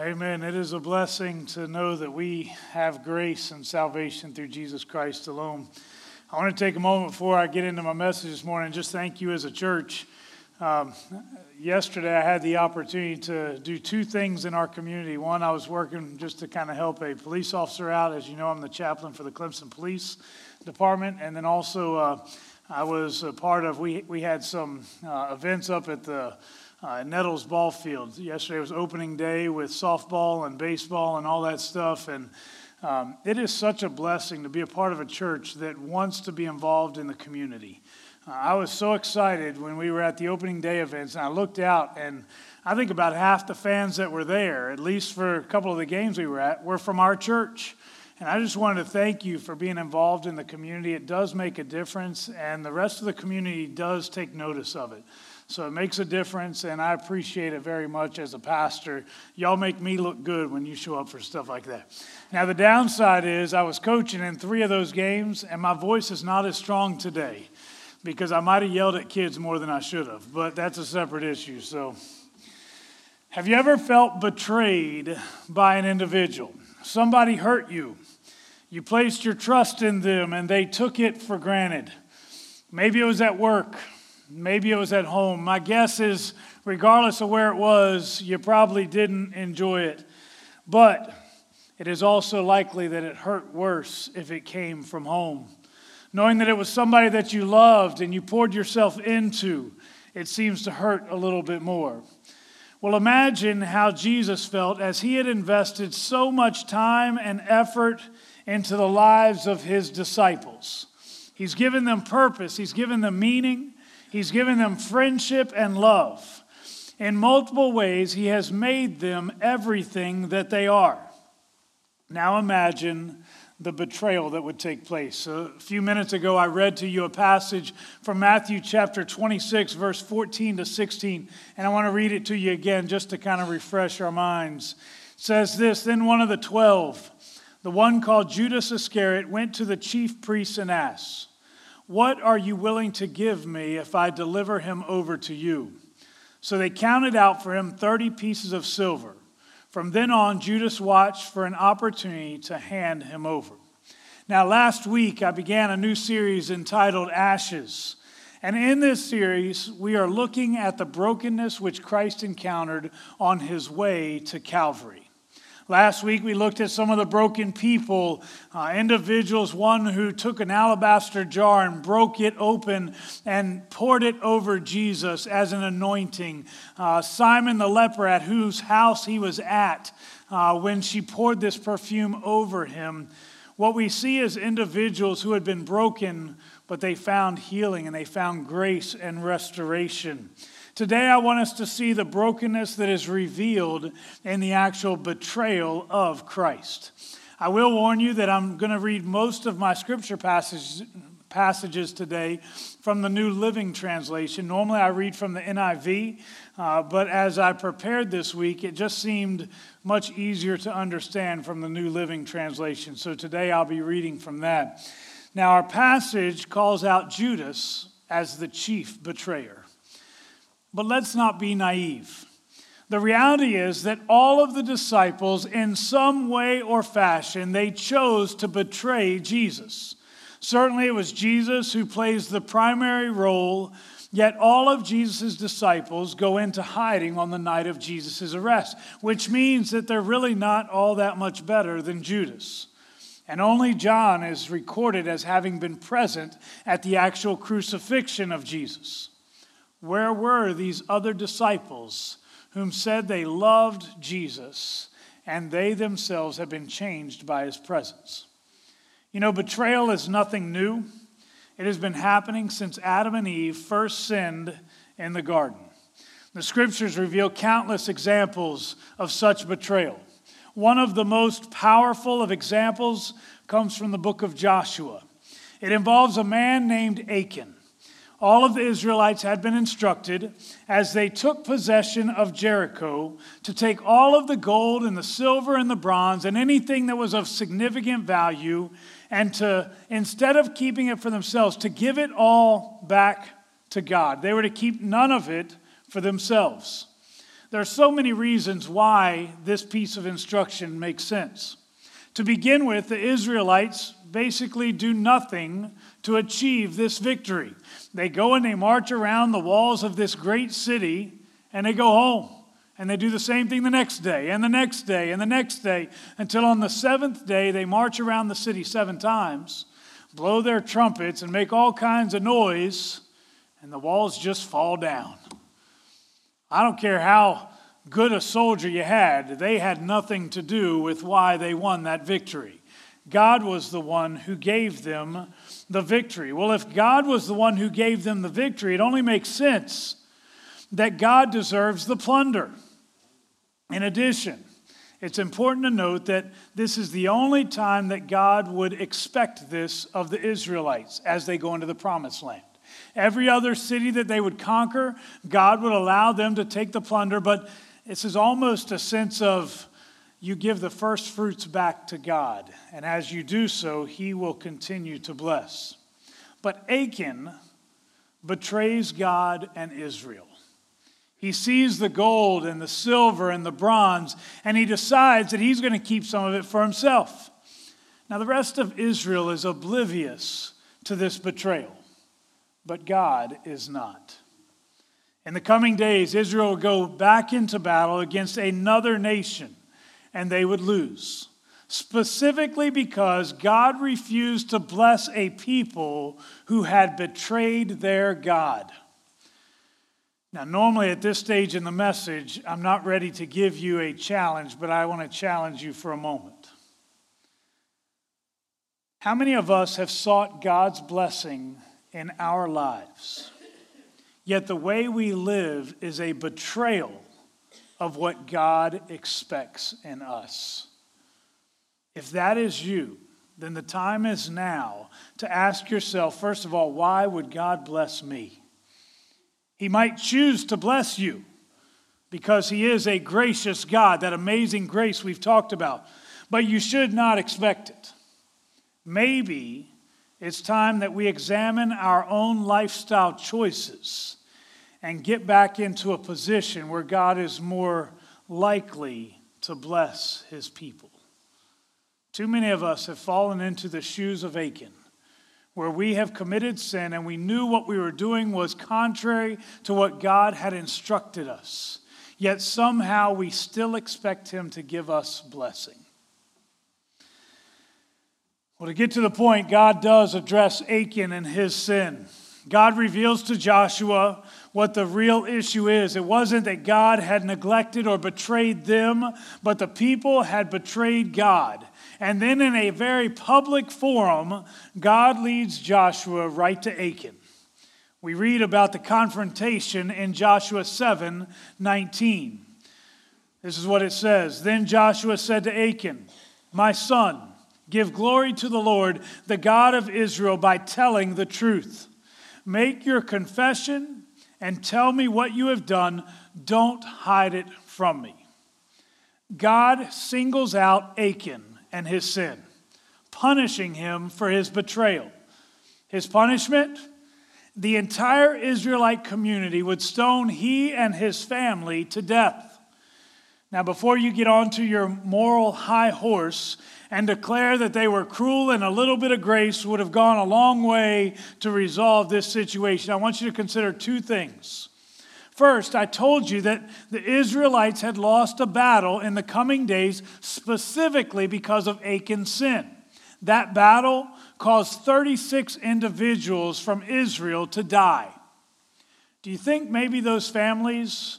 Amen. It is a blessing to know that we have grace and salvation through Jesus Christ alone. I want to take a moment before I get into my message this morning and just thank you as a church. Um, yesterday, I had the opportunity to do two things in our community. One, I was working just to kind of help a police officer out. As you know, I'm the chaplain for the Clemson Police Department. And then also, uh, I was a part of, we, we had some uh, events up at the uh, Nettles Ball Field. Yesterday was opening day with softball and baseball and all that stuff. And um, it is such a blessing to be a part of a church that wants to be involved in the community. Uh, I was so excited when we were at the opening day events, and I looked out, and I think about half the fans that were there, at least for a couple of the games we were at, were from our church. And I just wanted to thank you for being involved in the community. It does make a difference, and the rest of the community does take notice of it. So it makes a difference, and I appreciate it very much as a pastor. Y'all make me look good when you show up for stuff like that. Now, the downside is I was coaching in three of those games, and my voice is not as strong today because I might have yelled at kids more than I should have, but that's a separate issue. So, have you ever felt betrayed by an individual? Somebody hurt you. You placed your trust in them, and they took it for granted. Maybe it was at work. Maybe it was at home. My guess is, regardless of where it was, you probably didn't enjoy it. But it is also likely that it hurt worse if it came from home. Knowing that it was somebody that you loved and you poured yourself into, it seems to hurt a little bit more. Well, imagine how Jesus felt as he had invested so much time and effort into the lives of his disciples. He's given them purpose, he's given them meaning, He's given them friendship and love. In multiple ways, He has made them everything that they are. Now imagine the betrayal that would take place. A few minutes ago, I read to you a passage from Matthew chapter 26, verse 14 to 16, and I want to read it to you again just to kind of refresh our minds. It says this Then one of the twelve, the one called Judas Iscariot, went to the chief priests and asked, what are you willing to give me if I deliver him over to you? So they counted out for him 30 pieces of silver. From then on, Judas watched for an opportunity to hand him over. Now, last week, I began a new series entitled Ashes. And in this series, we are looking at the brokenness which Christ encountered on his way to Calvary. Last week we looked at some of the broken people, uh, individuals, one who took an alabaster jar and broke it open and poured it over Jesus as an anointing. Uh, Simon the leper, at whose house he was at uh, when she poured this perfume over him. What we see is individuals who had been broken, but they found healing and they found grace and restoration. Today, I want us to see the brokenness that is revealed in the actual betrayal of Christ. I will warn you that I'm going to read most of my scripture passages, passages today from the New Living Translation. Normally, I read from the NIV, uh, but as I prepared this week, it just seemed much easier to understand from the New Living Translation. So today, I'll be reading from that. Now, our passage calls out Judas as the chief betrayer. But let's not be naive. The reality is that all of the disciples, in some way or fashion, they chose to betray Jesus. Certainly, it was Jesus who plays the primary role, yet all of Jesus' disciples go into hiding on the night of Jesus' arrest, which means that they're really not all that much better than Judas. And only John is recorded as having been present at the actual crucifixion of Jesus. Where were these other disciples whom said they loved Jesus and they themselves have been changed by his presence? You know, betrayal is nothing new. It has been happening since Adam and Eve first sinned in the garden. The scriptures reveal countless examples of such betrayal. One of the most powerful of examples comes from the book of Joshua. It involves a man named Achan all of the Israelites had been instructed as they took possession of Jericho to take all of the gold and the silver and the bronze and anything that was of significant value and to, instead of keeping it for themselves, to give it all back to God. They were to keep none of it for themselves. There are so many reasons why this piece of instruction makes sense. To begin with, the Israelites basically do nothing to achieve this victory. They go and they march around the walls of this great city and they go home. And they do the same thing the next day, and the next day, and the next day, until on the seventh day they march around the city seven times, blow their trumpets, and make all kinds of noise, and the walls just fall down. I don't care how good a soldier you had, they had nothing to do with why they won that victory. God was the one who gave them the victory. Well, if God was the one who gave them the victory, it only makes sense that God deserves the plunder. In addition, it's important to note that this is the only time that God would expect this of the Israelites as they go into the promised land. Every other city that they would conquer, God would allow them to take the plunder, but this is almost a sense of you give the first fruits back to God, and as you do so, He will continue to bless. But Achan betrays God and Israel. He sees the gold and the silver and the bronze, and he decides that he's going to keep some of it for himself. Now, the rest of Israel is oblivious to this betrayal, but God is not. In the coming days, Israel will go back into battle against another nation, and they would lose, specifically because God refused to bless a people who had betrayed their God. Now, normally at this stage in the message, I'm not ready to give you a challenge, but I want to challenge you for a moment. How many of us have sought God's blessing in our lives? Yet the way we live is a betrayal of what God expects in us. If that is you, then the time is now to ask yourself, first of all, why would God bless me? He might choose to bless you because He is a gracious God, that amazing grace we've talked about. But you should not expect it. Maybe it's time that we examine our own lifestyle choices and get back into a position where God is more likely to bless His people. Too many of us have fallen into the shoes of Achan where we have committed sin and we knew what we were doing was contrary to what God had instructed us. Yet somehow we still expect Him to give us blessing. Well, to get to the point, God does address Achan and his sin. God reveals to Joshua what the real issue is. It wasn't that God had neglected or betrayed them, but the people had betrayed God. And then in a very public forum, God leads Joshua right to Achan. We read about the confrontation in Joshua 7 19. This is what it says. Then Joshua said to Achan, My son, give glory to the Lord, the God of Israel, by telling the truth. Make your confession and tell me what you have done. Don't hide it from me. God singles out Achan and his sin, punishing him for his betrayal. His punishment? The entire Israelite community would stone he and his family to death. Now, before you get onto your moral high horse and declare that they were cruel and a little bit of grace would have gone a long way to resolve this situation, I want you to consider two things. First, I told you that the Israelites had lost a battle in the coming days specifically because of Achan's sin. That battle caused 36 individuals from Israel to die. Do you think maybe those families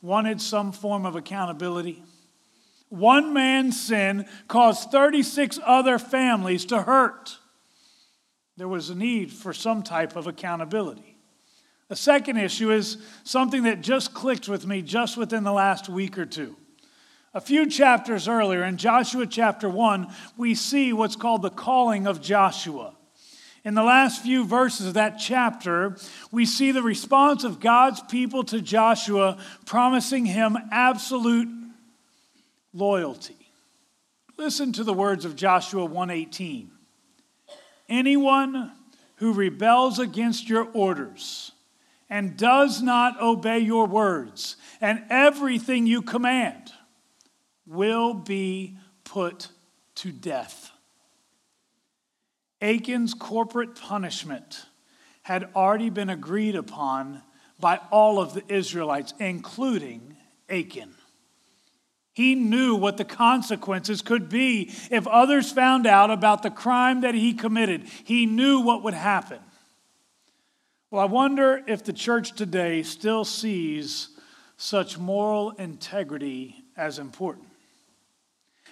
wanted some form of accountability? One man's sin caused 36 other families to hurt. There was a need for some type of accountability. The second issue is something that just clicked with me just within the last week or two. A few chapters earlier, in Joshua chapter 1, we see what's called the calling of Joshua. In the last few verses of that chapter, we see the response of God's people to Joshua, promising him absolute loyalty. Listen to the words of Joshua 1:18. Anyone who rebels against your orders and does not obey your words and everything you command will be put to death. Achan's corporate punishment had already been agreed upon by all of the Israelites, including Achan. He knew what the consequences could be if others found out about the crime that he committed. He knew what would happen. Well, I wonder if the church today still sees such moral integrity as important.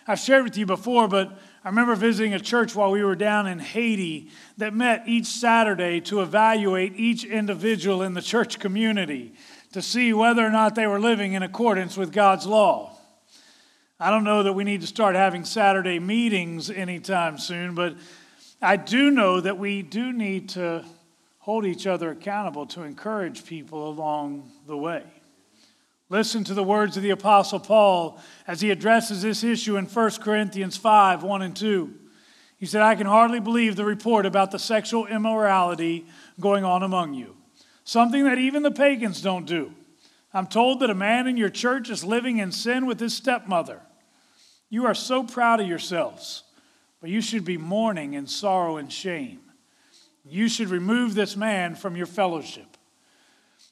I've shared with you before, but I remember visiting a church while we were down in Haiti that met each Saturday to evaluate each individual in the church community to see whether or not they were living in accordance with God's law. I don't know that we need to start having Saturday meetings anytime soon, but I do know that we do need to hold each other accountable to encourage people along the way. Listen to the words of the Apostle Paul as he addresses this issue in 1 Corinthians 5 1 and 2. He said, I can hardly believe the report about the sexual immorality going on among you, something that even the pagans don't do. I'm told that a man in your church is living in sin with his stepmother. You are so proud of yourselves, but you should be mourning in sorrow and shame. You should remove this man from your fellowship.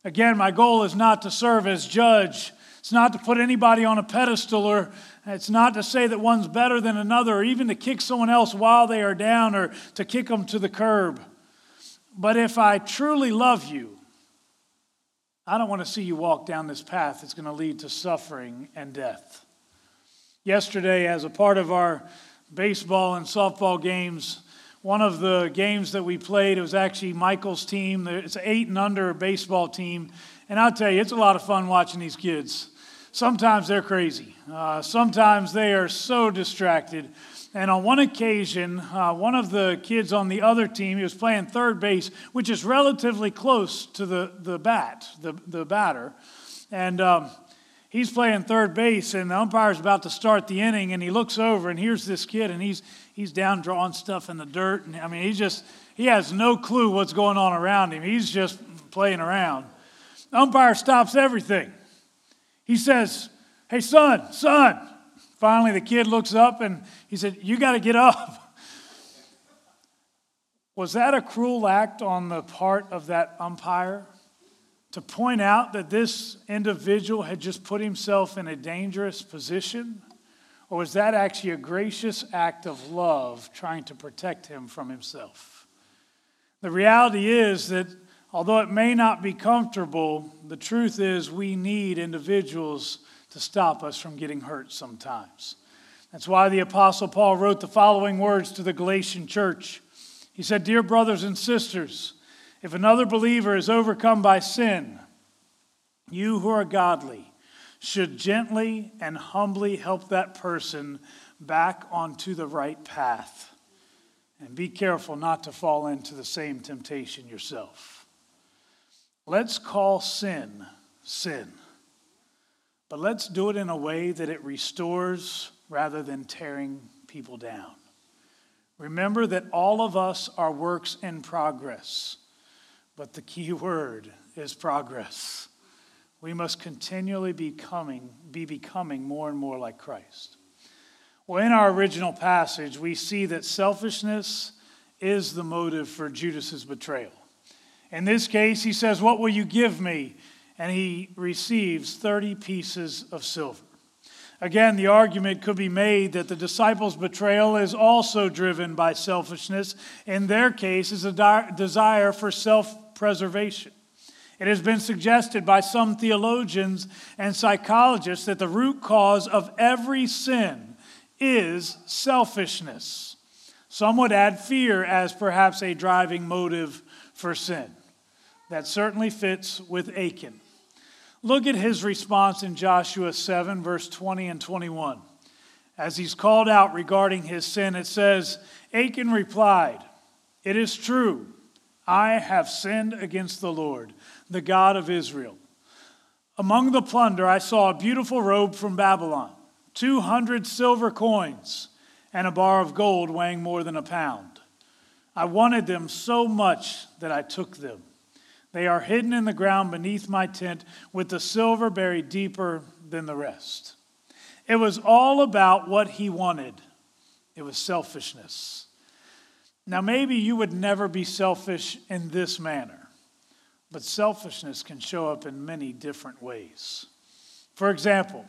Again, my goal is not to serve as judge. It's not to put anybody on a pedestal, or it's not to say that one's better than another, or even to kick someone else while they are down, or to kick them to the curb. But if I truly love you, I don't want to see you walk down this path that's going to lead to suffering and death. Yesterday, as a part of our baseball and softball games, one of the games that we played, it was actually Michael's team. It's an eight and under baseball team. And I'll tell you, it's a lot of fun watching these kids. Sometimes they're crazy, uh, sometimes they are so distracted. And on one occasion, uh, one of the kids on the other team, he was playing third base, which is relatively close to the, the bat, the, the batter. And um, he's playing third base, and the umpire's about to start the inning, and he looks over, and here's this kid, and he's he's down drawing stuff in the dirt. And I mean, he just, he has no clue what's going on around him. He's just playing around. The umpire stops everything. He says, Hey, son, son. Finally, the kid looks up and he said, You got to get up. Was that a cruel act on the part of that umpire to point out that this individual had just put himself in a dangerous position? Or was that actually a gracious act of love trying to protect him from himself? The reality is that although it may not be comfortable, the truth is we need individuals to stop us from getting hurt sometimes. That's why the Apostle Paul wrote the following words to the Galatian church. He said, Dear brothers and sisters, if another believer is overcome by sin, you who are godly, should gently and humbly help that person back onto the right path. And be careful not to fall into the same temptation yourself. Let's call sin sin, but let's do it in a way that it restores rather than tearing people down. Remember that all of us are works in progress, but the key word is progress we must continually be, coming, be becoming more and more like Christ. Well, in our original passage, we see that selfishness is the motive for Judas's betrayal. In this case, he says, What will you give me? And he receives 30 pieces of silver. Again, the argument could be made that the disciples' betrayal is also driven by selfishness. In their case, is a desire for self preservation. It has been suggested by some theologians and psychologists that the root cause of every sin is selfishness. Some would add fear as perhaps a driving motive for sin. That certainly fits with Achan. Look at his response in Joshua 7, verse 20 and 21. As he's called out regarding his sin, it says, Achan replied, It is true, I have sinned against the Lord the God of Israel. Among the plunder, I saw a beautiful robe from Babylon, 200 silver coins, and a bar of gold weighing more than a pound. I wanted them so much that I took them. They are hidden in the ground beneath my tent, with the silver buried deeper than the rest. It was all about what he wanted, it was selfishness. Now, maybe you would never be selfish in this manner, but selfishness can show up in many different ways. For example,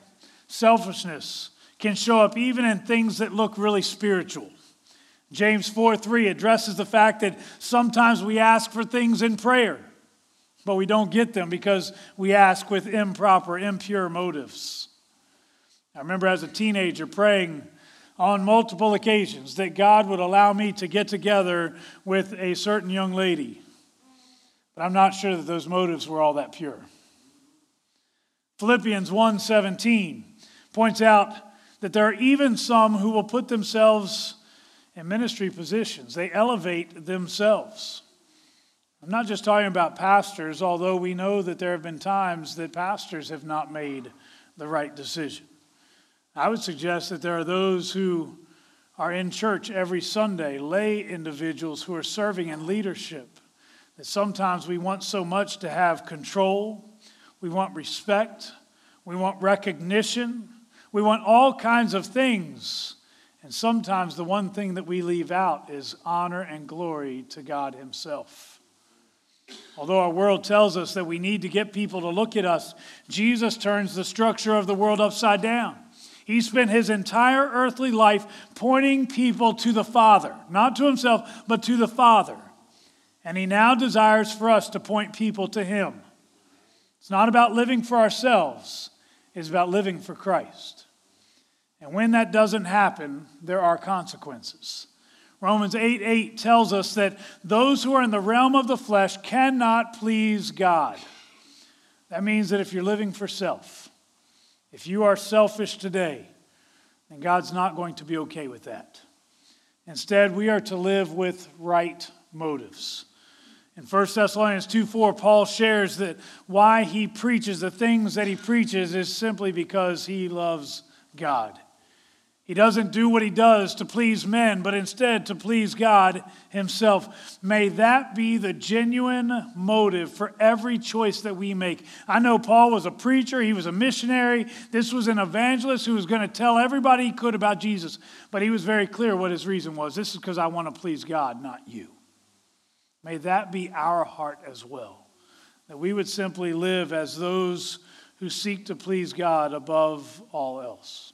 selfishness can show up even in things that look really spiritual. James 4 3 addresses the fact that sometimes we ask for things in prayer but we don't get them because we ask with improper, impure motives. I remember as a teenager praying on multiple occasions that God would allow me to get together with a certain young lady. But I'm not sure that those motives were all that pure. Philippians 1:17 points out that there are even some who will put themselves in ministry positions. They elevate themselves. I'm not just talking about pastors, although we know that there have been times that pastors have not made the right decision. I would suggest that there are those who are in church every Sunday, lay individuals who are serving in leadership, that sometimes we want so much to have control, we want respect, we want recognition, we want all kinds of things. And sometimes the one thing that we leave out is honor and glory to God Himself. Although our world tells us that we need to get people to look at us, Jesus turns the structure of the world upside down. He spent his entire earthly life pointing people to the Father, not to himself, but to the Father. And he now desires for us to point people to him. It's not about living for ourselves, it's about living for Christ. And when that doesn't happen, there are consequences. Romans 8 8 tells us that those who are in the realm of the flesh cannot please God. That means that if you're living for self, if you are selfish today, then God's not going to be okay with that. Instead, we are to live with right motives. In 1 Thessalonians 2 4, Paul shares that why he preaches the things that he preaches is simply because he loves God. He doesn't do what he does to please men, but instead to please God himself. May that be the genuine motive for every choice that we make. I know Paul was a preacher, he was a missionary. This was an evangelist who was going to tell everybody he could about Jesus, but he was very clear what his reason was. This is because I want to please God, not you. May that be our heart as well. That we would simply live as those who seek to please God above all else.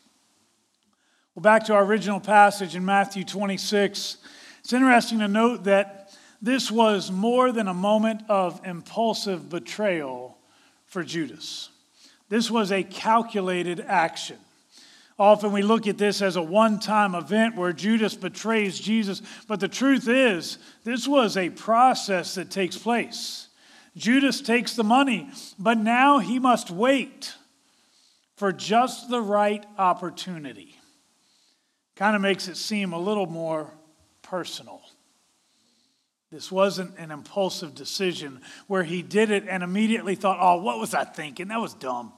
Well, back to our original passage in Matthew 26. It's interesting to note that this was more than a moment of impulsive betrayal for Judas. This was a calculated action. Often we look at this as a one time event where Judas betrays Jesus, but the truth is, this was a process that takes place. Judas takes the money, but now he must wait for just the right opportunity kind of makes it seem a little more personal. This wasn't an impulsive decision where he did it and immediately thought, oh, what was I thinking? That was dumb.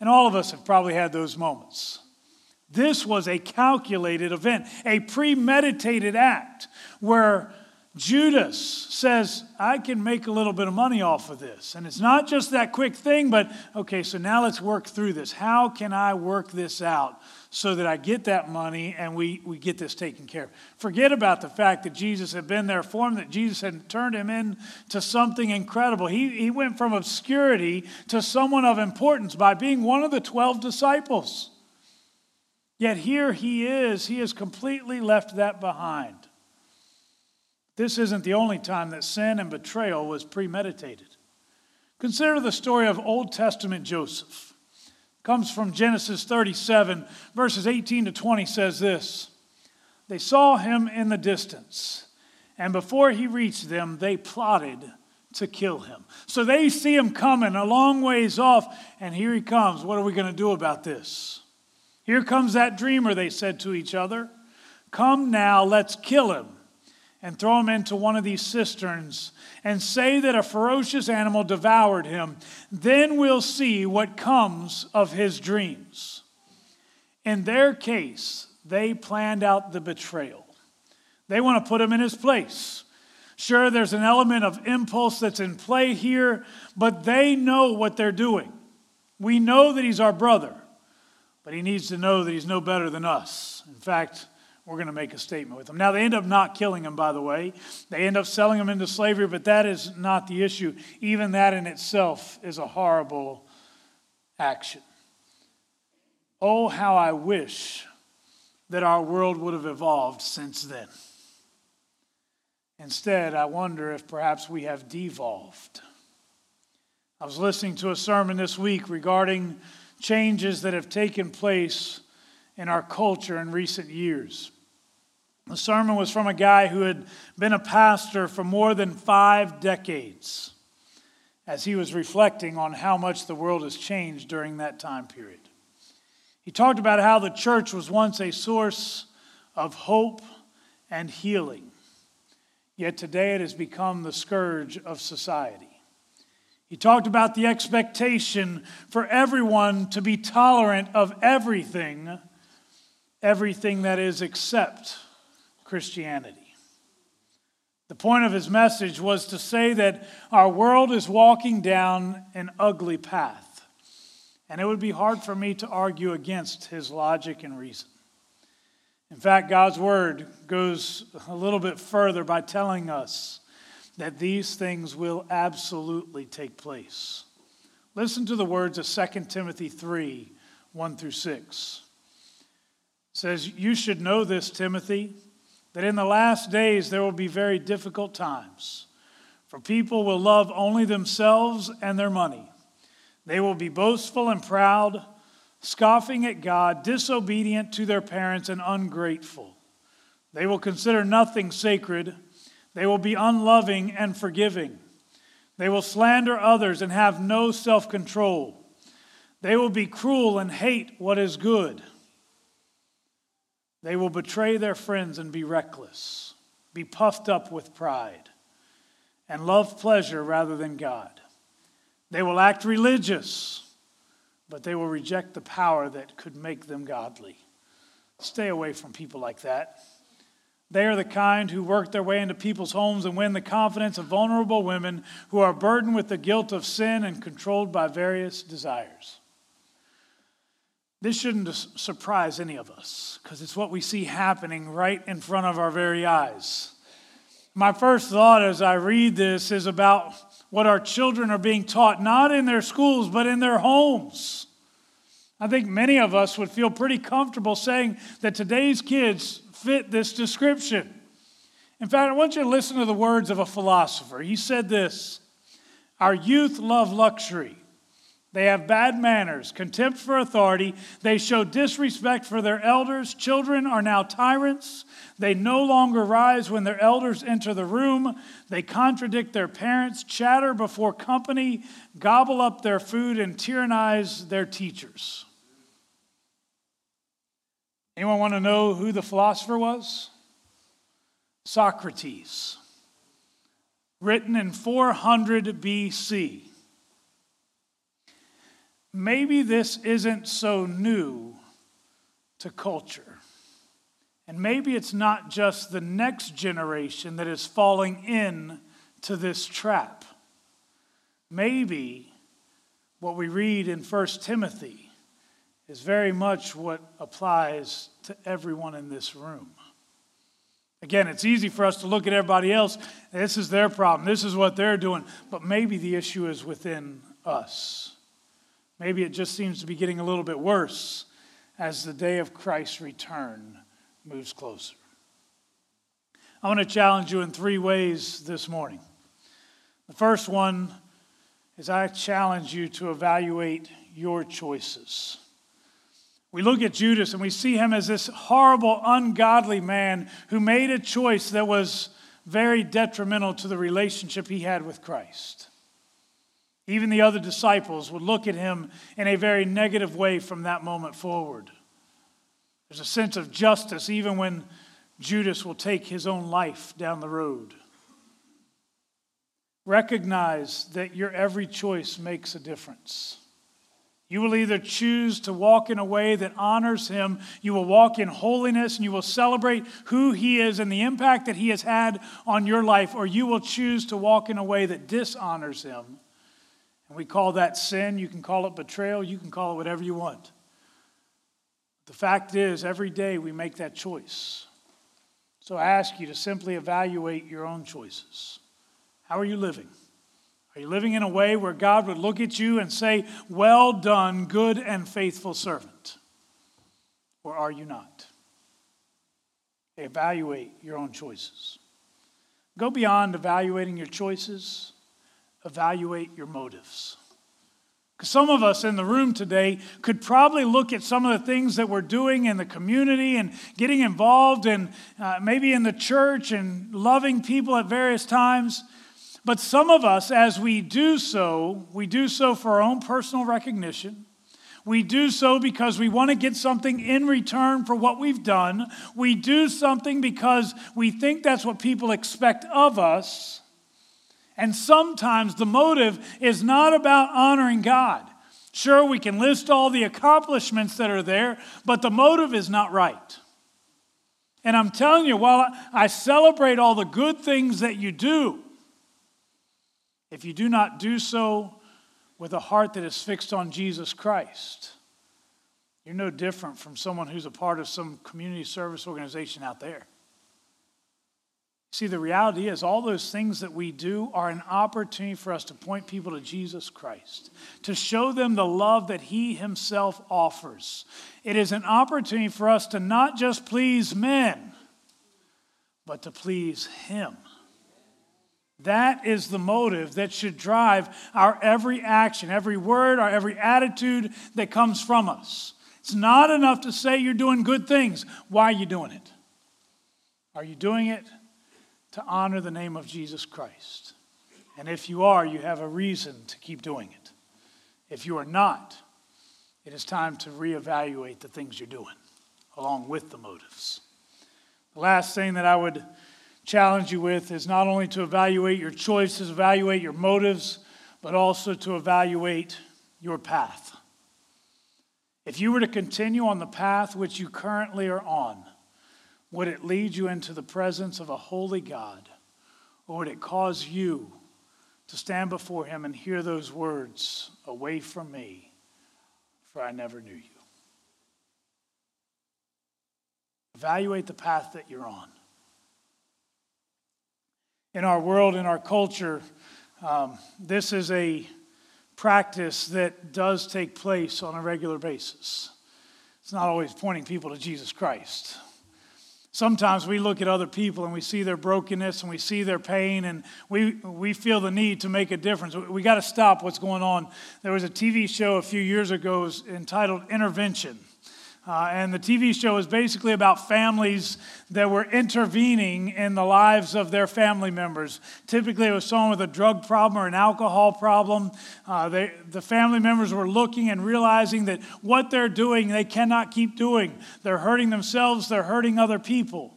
And all of us have probably had those moments. This was a calculated event, a premeditated act where Judas says, I can make a little bit of money off of this. And it's not just that quick thing, but okay, so now let's work through this. How can I work this out so that I get that money and we, we get this taken care of. Forget about the fact that Jesus had been there for him, that Jesus had turned him into something incredible. He, he went from obscurity to someone of importance by being one of the 12 disciples. Yet here he is, he has completely left that behind. This isn't the only time that sin and betrayal was premeditated. Consider the story of Old Testament Joseph comes from Genesis 37, verses 18 to 20 says this They saw him in the distance, and before he reached them, they plotted to kill him. So they see him coming a long ways off, and here he comes. What are we going to do about this? Here comes that dreamer, they said to each other. Come now, let's kill him and throw him into one of these cisterns and say that a ferocious animal devoured him. Then we'll see what comes of his dreams. In their case, they planned out the betrayal. They want to put him in his place. Sure, there's an element of impulse that's in play here, but they know what they're doing. We know that he's our brother, but he needs to know that he's no better than us. In fact, we're going to make a statement with them. Now, they end up not killing him, by the way. They end up selling him into slavery, but that is not the issue. Even that in itself is a horrible action. Oh, how I wish that our world would have evolved since then. Instead, I wonder if perhaps we have devolved. I was listening to a sermon this week regarding changes that have taken place in our culture in recent years. The sermon was from a guy who had been a pastor for more than five decades as he was reflecting on how much the world has changed during that time period. He talked about how the church was once a source of hope and healing. Yet today it has become the scourge of society. He talked about the expectation for everyone to be tolerant of everything, everything that is except Christianity. The point of his message was to say that our world is walking down an ugly path, and it would be hard for me to argue against his logic and reason. In fact, God's word goes a little bit further by telling us that these things will absolutely take place. Listen to the words of 2 Timothy 3 1 through 6. It says, You should know this, Timothy, that in the last days there will be very difficult times. For people will love only themselves and their money. They will be boastful and proud scoffing at God, disobedient to their parents, and ungrateful. They will consider nothing sacred. They will be unloving and forgiving. They will slander others and have no self control. They will be cruel and hate what is good. They will betray their friends and be reckless, be puffed up with pride, and love pleasure rather than God. They will act religious but they will reject the power that could make them godly. Stay away from people like that. They are the kind who work their way into people's homes and win the confidence of vulnerable women who are burdened with the guilt of sin and controlled by various desires. This shouldn't surprise any of us because it's what we see happening right in front of our very eyes. My first thought as I read this is about what our children are being taught, not in their schools, but in their homes. I think many of us would feel pretty comfortable saying that today's kids fit this description. In fact, I want you to listen to the words of a philosopher. He said this Our youth love luxury. They have bad manners, contempt for authority. They show disrespect for their elders. Children are now tyrants. They no longer rise when their elders enter the room. They contradict their parents, chatter before company, gobble up their food, and tyrannize their teachers. Anyone want to know who the philosopher was? Socrates. Written in 400 BC. Maybe this isn't so new to culture. And maybe it's not just the next generation that is falling in to this trap. Maybe what we read in 1 Timothy is very much what applies to everyone in this room. Again, it's easy for us to look at everybody else. This is their problem. This is what they're doing. But maybe the issue is within us. Maybe it just seems to be getting a little bit worse as the day of Christ's return moves closer. I want to challenge you in three ways this morning. The first one is I challenge you to evaluate your choices. We look at Judas and we see him as this horrible, ungodly man who made a choice that was very detrimental to the relationship he had with Christ. Even the other disciples would look at him in a very negative way from that moment forward. There's a sense of justice even when Judas will take his own life down the road. Recognize that your every choice makes a difference. You will either choose to walk in a way that honors Him, you will walk in holiness, and you will celebrate who He is and the impact that He has had on your life, or you will choose to walk in a way that dishonors Him. And we call that sin. You can call it betrayal, you can call it whatever you want. The fact is, every day we make that choice. So I ask you to simply evaluate your own choices. How are you living? Are you living in a way where God would look at you and say, Well done, good and faithful servant? Or are you not? Evaluate your own choices. Go beyond evaluating your choices, evaluate your motives. Because some of us in the room today could probably look at some of the things that we're doing in the community and getting involved in uh, maybe in the church and loving people at various times but some of us, as we do so, we do so for our own personal recognition. We do so because we want to get something in return for what we've done. We do something because we think that's what people expect of us. And sometimes the motive is not about honoring God. Sure, we can list all the accomplishments that are there, but the motive is not right. And I'm telling you, while I celebrate all the good things that you do, if you do not do so with a heart that is fixed on Jesus Christ, you're no different from someone who's a part of some community service organization out there. See, the reality is, all those things that we do are an opportunity for us to point people to Jesus Christ, to show them the love that He Himself offers. It is an opportunity for us to not just please men, but to please Him. That is the motive that should drive our every action, every word, our every attitude that comes from us. It's not enough to say you're doing good things. Why are you doing it? Are you doing it to honor the name of Jesus Christ? And if you are, you have a reason to keep doing it. If you are not, it is time to reevaluate the things you're doing along with the motives. The last thing that I would challenge you with is not only to evaluate your choices, evaluate your motives, but also to evaluate your path. If you were to continue on the path which you currently are on, would it lead you into the presence of a holy God? Or would it cause you to stand before Him and hear those words, Away from me, for I never knew you? Evaluate the path that you're on in our world, in our culture, um, this is a practice that does take place on a regular basis. It's not always pointing people to Jesus Christ. Sometimes we look at other people and we see their brokenness and we see their pain and we, we feel the need to make a difference. We got to stop what's going on. There was a TV show a few years ago entitled Intervention. Uh, and the TV show is basically about families that were intervening in the lives of their family members. Typically, it was someone with a drug problem or an alcohol problem. Uh, they, the family members were looking and realizing that what they're doing, they cannot keep doing. They're hurting themselves, they're hurting other people.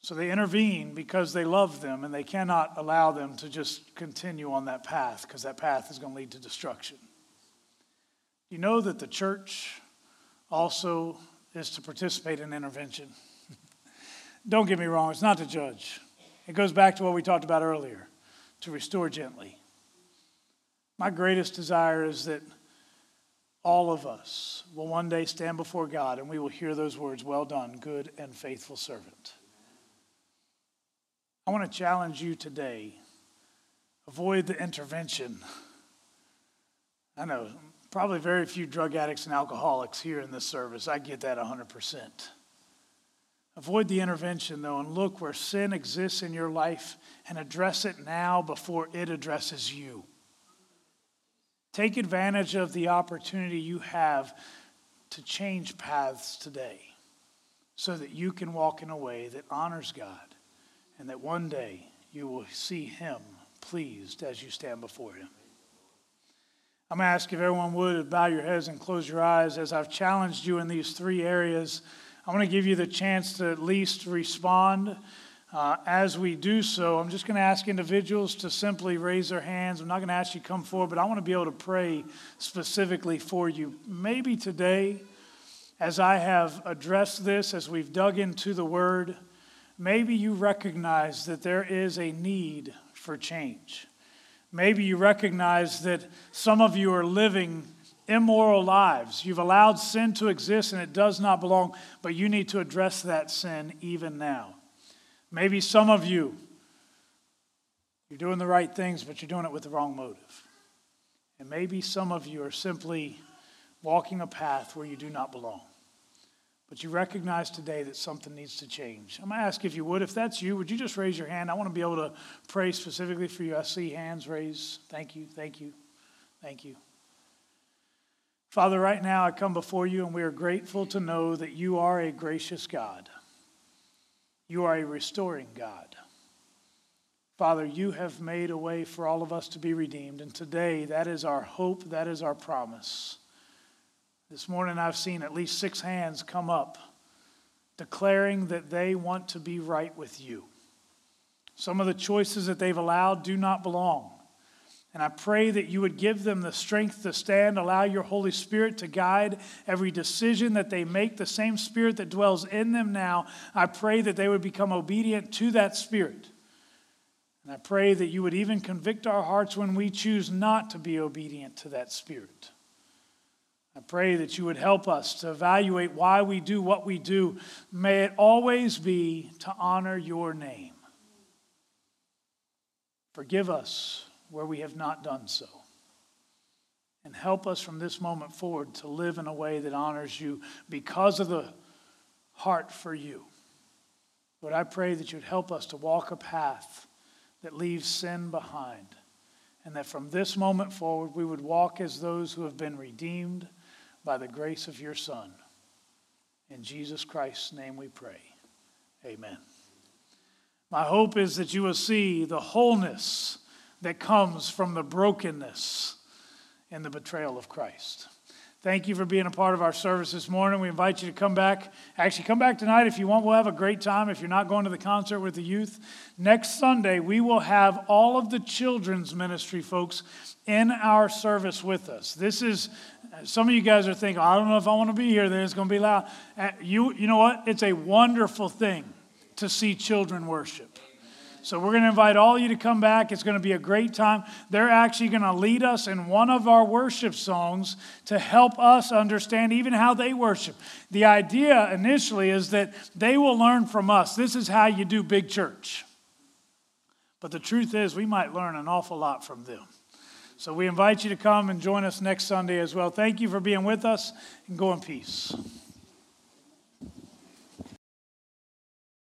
So they intervene because they love them and they cannot allow them to just continue on that path because that path is going to lead to destruction. You know that the church also is to participate in intervention. Don't get me wrong, it's not to judge. It goes back to what we talked about earlier to restore gently. My greatest desire is that all of us will one day stand before God and we will hear those words, Well done, good and faithful servant. I want to challenge you today avoid the intervention. I know Probably very few drug addicts and alcoholics here in this service. I get that 100%. Avoid the intervention, though, and look where sin exists in your life and address it now before it addresses you. Take advantage of the opportunity you have to change paths today so that you can walk in a way that honors God and that one day you will see Him pleased as you stand before Him. I'm going to ask if everyone would bow your heads and close your eyes as I've challenged you in these three areas. I want to give you the chance to at least respond Uh, as we do so, I'm just going to ask individuals to simply raise their hands. I'm not going to ask you to come forward, but I want to be able to pray specifically for you. Maybe today, as I have addressed this, as we've dug into the word, maybe you recognize that there is a need for change. Maybe you recognize that some of you are living immoral lives. You've allowed sin to exist and it does not belong, but you need to address that sin even now. Maybe some of you, you're doing the right things, but you're doing it with the wrong motive. And maybe some of you are simply walking a path where you do not belong. But you recognize today that something needs to change. I'm going to ask if you would, if that's you, would you just raise your hand? I want to be able to pray specifically for you. I see hands raised. Thank you, thank you, thank you. Father, right now I come before you and we are grateful to know that you are a gracious God. You are a restoring God. Father, you have made a way for all of us to be redeemed, and today that is our hope, that is our promise. This morning I've seen at least six hands come up declaring that they want to be right with you. Some of the choices that they've allowed do not belong. And I pray that you would give them the strength to stand, allow your Holy Spirit to guide every decision that they make, the same Spirit that dwells in them now. I pray that they would become obedient to that Spirit. And I pray that you would even convict our hearts when we choose not to be obedient to that Spirit. I pray that you would help us to evaluate why we do what we do. May it always be to honor your name. Forgive us where we have not done so. And help us from this moment forward to live in a way that honors you because of the heart for you. Lord, I pray that you'd help us to walk a path that leaves sin behind. And that from this moment forward, we would walk as those who have been redeemed by the grace of your Son. In Jesus Christ's name we pray. Amen. My hope is that you will see the wholeness that comes from the brokenness and the betrayal of Christ. Thank you for being a part of our service this morning. We invite you to come back. Actually, come back tonight if you want. We'll have a great time if you're not going to the concert with the youth. Next Sunday, we will have all of the children's ministry folks in our service with us. This is, some of you guys are thinking, I don't know if I want to be here, then it's going to be loud. Uh, you, you know what? It's a wonderful thing to see children worship. So we're going to invite all of you to come back. It's going to be a great time. They're actually going to lead us in one of our worship songs to help us understand even how they worship. The idea initially is that they will learn from us. This is how you do big church. But the truth is, we might learn an awful lot from them. So we invite you to come and join us next Sunday as well. Thank you for being with us and go in peace.